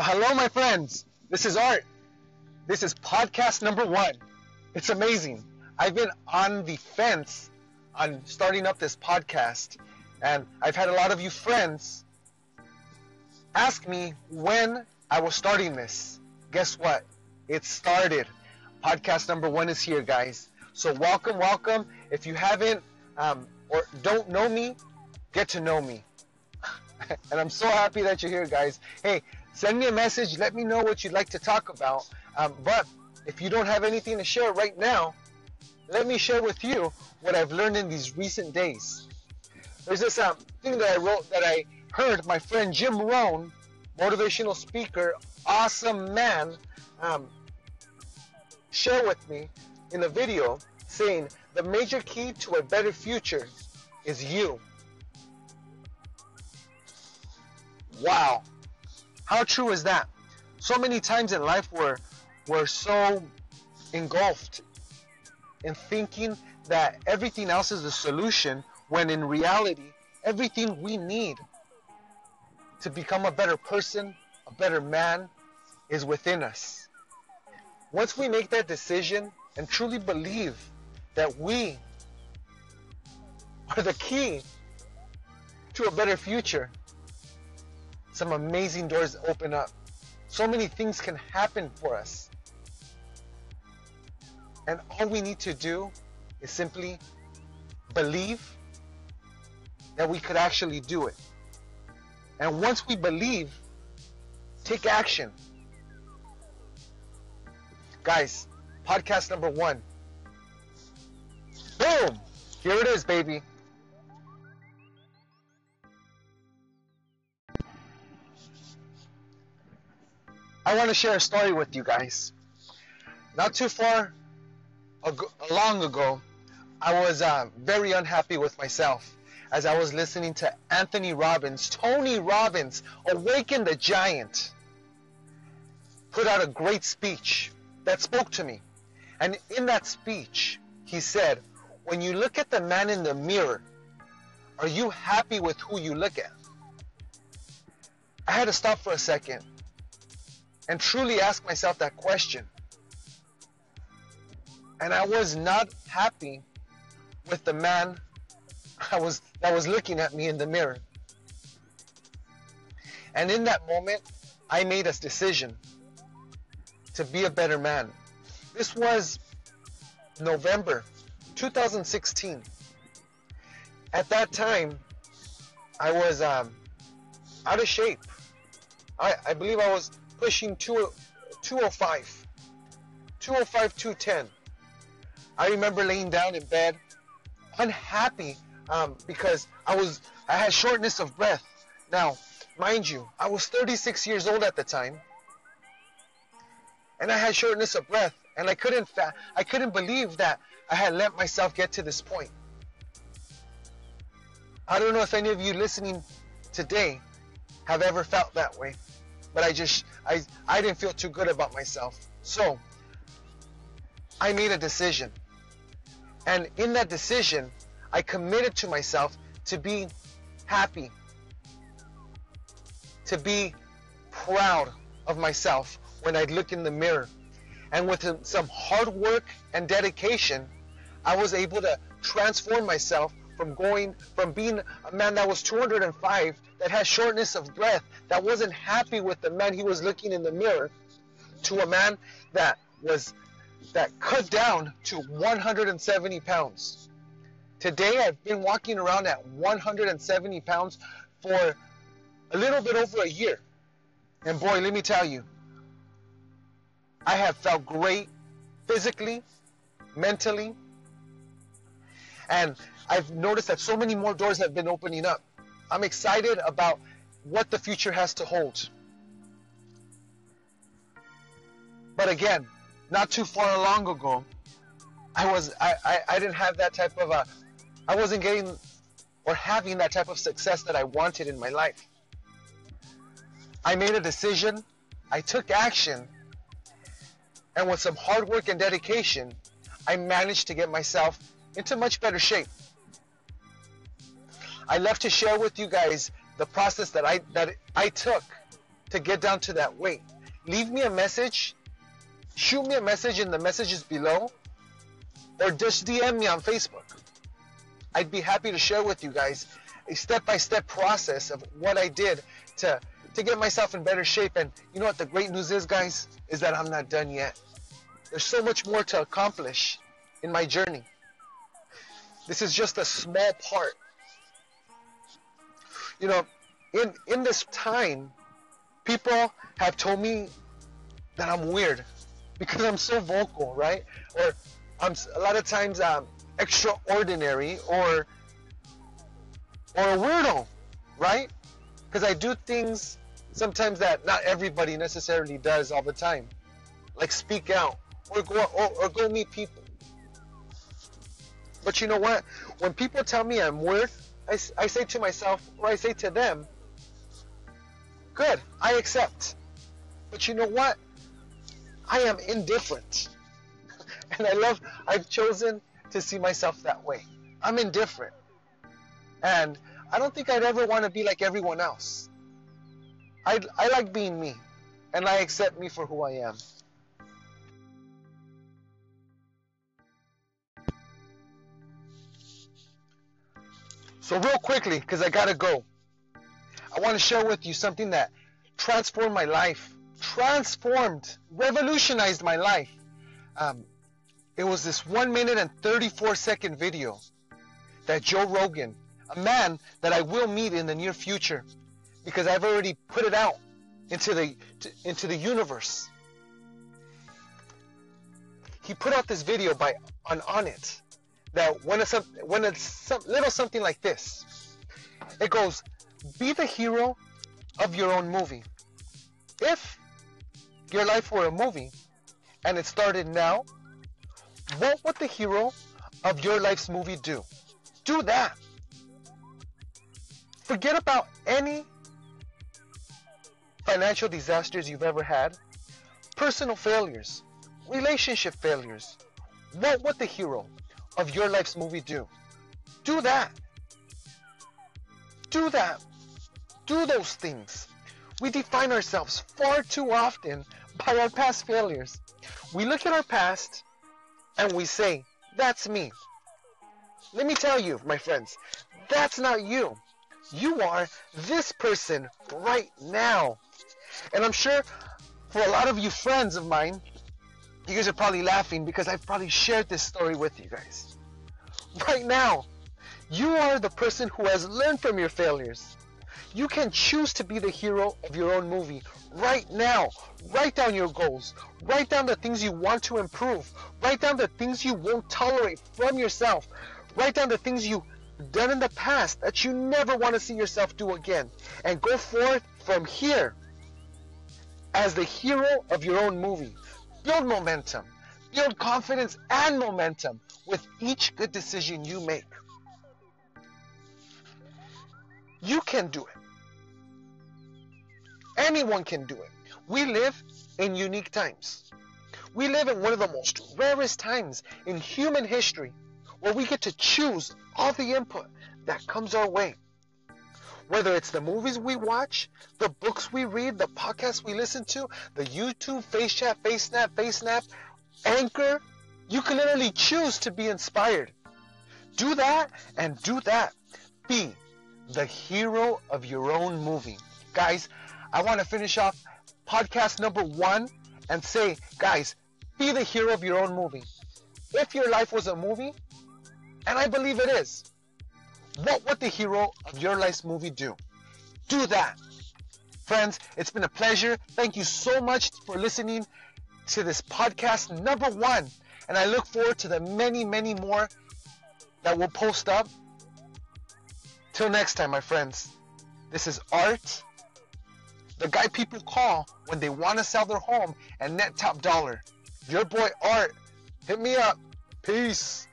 Well, hello, my friends. This is Art. This is podcast number one. It's amazing. I've been on the fence on starting up this podcast, and I've had a lot of you friends ask me when I was starting this. Guess what? It started. Podcast number one is here, guys. So welcome, welcome. If you haven't um, or don't know me, get to know me. and I'm so happy that you're here, guys. Hey, send me a message. Let me know what you'd like to talk about. Um, but if you don't have anything to share right now, let me share with you what I've learned in these recent days. There's this um, thing that I wrote that I heard my friend Jim Rohn, motivational speaker, awesome man, um, share with me in a video saying the major key to a better future is you. Wow. How true is that? So many times in life we're, we're so engulfed in thinking that everything else is the solution when in reality, everything we need to become a better person, a better man, is within us. Once we make that decision and truly believe that we are the key to a better future, some amazing doors open up. So many things can happen for us. And all we need to do is simply believe that we could actually do it. And once we believe, take action. Guys, podcast number one. Boom! Here it is, baby. I want to share a story with you guys. Not too far ago, long ago, I was uh, very unhappy with myself as I was listening to Anthony Robbins, Tony Robbins, Awaken the Giant, put out a great speech that spoke to me. And in that speech, he said, When you look at the man in the mirror, are you happy with who you look at? I had to stop for a second and truly ask myself that question. And I was not happy with the man I was that was looking at me in the mirror. And in that moment, I made a decision to be a better man. This was November 2016. At that time, I was um, out of shape. I, I believe I was pushing 205, 205, 210. I remember laying down in bed, unhappy um, because I was I had shortness of breath. Now, mind you, I was 36 years old at the time, and I had shortness of breath, and I couldn't fa- I couldn't believe that I had let myself get to this point. I don't know if any of you listening today have ever felt that way, but I just I I didn't feel too good about myself. So I made a decision. And in that decision, I committed to myself to be happy, to be proud of myself when I look in the mirror. And with some hard work and dedication, I was able to transform myself from going from being a man that was 205 that had shortness of breath that wasn't happy with the man he was looking in the mirror to a man that was that cut down to 170 pounds Today I've been walking around at 170 pounds for a little bit over a year. And boy, let me tell you, I have felt great physically, mentally, and I've noticed that so many more doors have been opening up. I'm excited about what the future has to hold. But again, not too far long ago, I was I, I, I didn't have that type of a I wasn't getting or having that type of success that I wanted in my life. I made a decision, I took action, and with some hard work and dedication, I managed to get myself into much better shape. I love to share with you guys the process that I that I took to get down to that weight. Leave me a message. Shoot me a message in the messages below. Or just DM me on Facebook. I'd be happy to share with you guys a step-by-step process of what I did to to get myself in better shape. And you know what the great news is, guys, is that I'm not done yet. There's so much more to accomplish in my journey. This is just a small part. You know, in in this time, people have told me that I'm weird because I'm so vocal, right? Or I'm a lot of times um, extraordinary or or a weirdo, right? Because I do things sometimes that not everybody necessarily does all the time, like speak out or go or, or go meet people. But you know what? When people tell me I'm weird, I, I say to myself or I say to them, good, I accept. But you know what? I am indifferent. and I love, I've chosen to see myself that way. I'm indifferent. And I don't think I'd ever want to be like everyone else. I, I like being me. And I accept me for who I am. So real quickly, because I gotta go, I want to share with you something that transformed my life, transformed, revolutionized my life. Um, it was this one minute and 34 second video that Joe Rogan, a man that I will meet in the near future, because I've already put it out into the into the universe. He put out this video by on Onnit that when it's, a, when it's some, little something like this, it goes, be the hero of your own movie. If your life were a movie and it started now, what would the hero of your life's movie do? Do that. Forget about any financial disasters you've ever had, personal failures, relationship failures. What would the hero of your life's movie do? Do that. Do that. Do those things. We define ourselves far too often by our past failures. We look at our past and we say, that's me. Let me tell you, my friends, that's not you. You are this person right now. And I'm sure for a lot of you friends of mine, you guys are probably laughing because I've probably shared this story with you guys. Right now, you are the person who has learned from your failures. You can choose to be the hero of your own movie right now. Write down your goals. Write down the things you want to improve. Write down the things you won't tolerate from yourself. Write down the things you've done in the past that you never want to see yourself do again. And go forth from here as the hero of your own movie. Build momentum. Build confidence and momentum with each good decision you make. You can do it. Anyone can do it. We live in unique times. We live in one of the most rarest times in human history where we get to choose all the input that comes our way. Whether it's the movies we watch, the books we read, the podcasts we listen to, the YouTube, Face Chat, Face Snap, Face Snap, Anchor, you can literally choose to be inspired. Do that and do that. Be the hero of your own movie. Guys, I want to finish off podcast number one and say, guys, be the hero of your own movie. If your life was a movie, and I believe it is, what would the hero of your life's movie do? Do that. Friends, it's been a pleasure. Thank you so much for listening to this podcast number one. And I look forward to the many, many more that will post up. Till next time, my friends. This is Art, the guy people call when they want to sell their home and net top dollar. Your boy Art. Hit me up. Peace.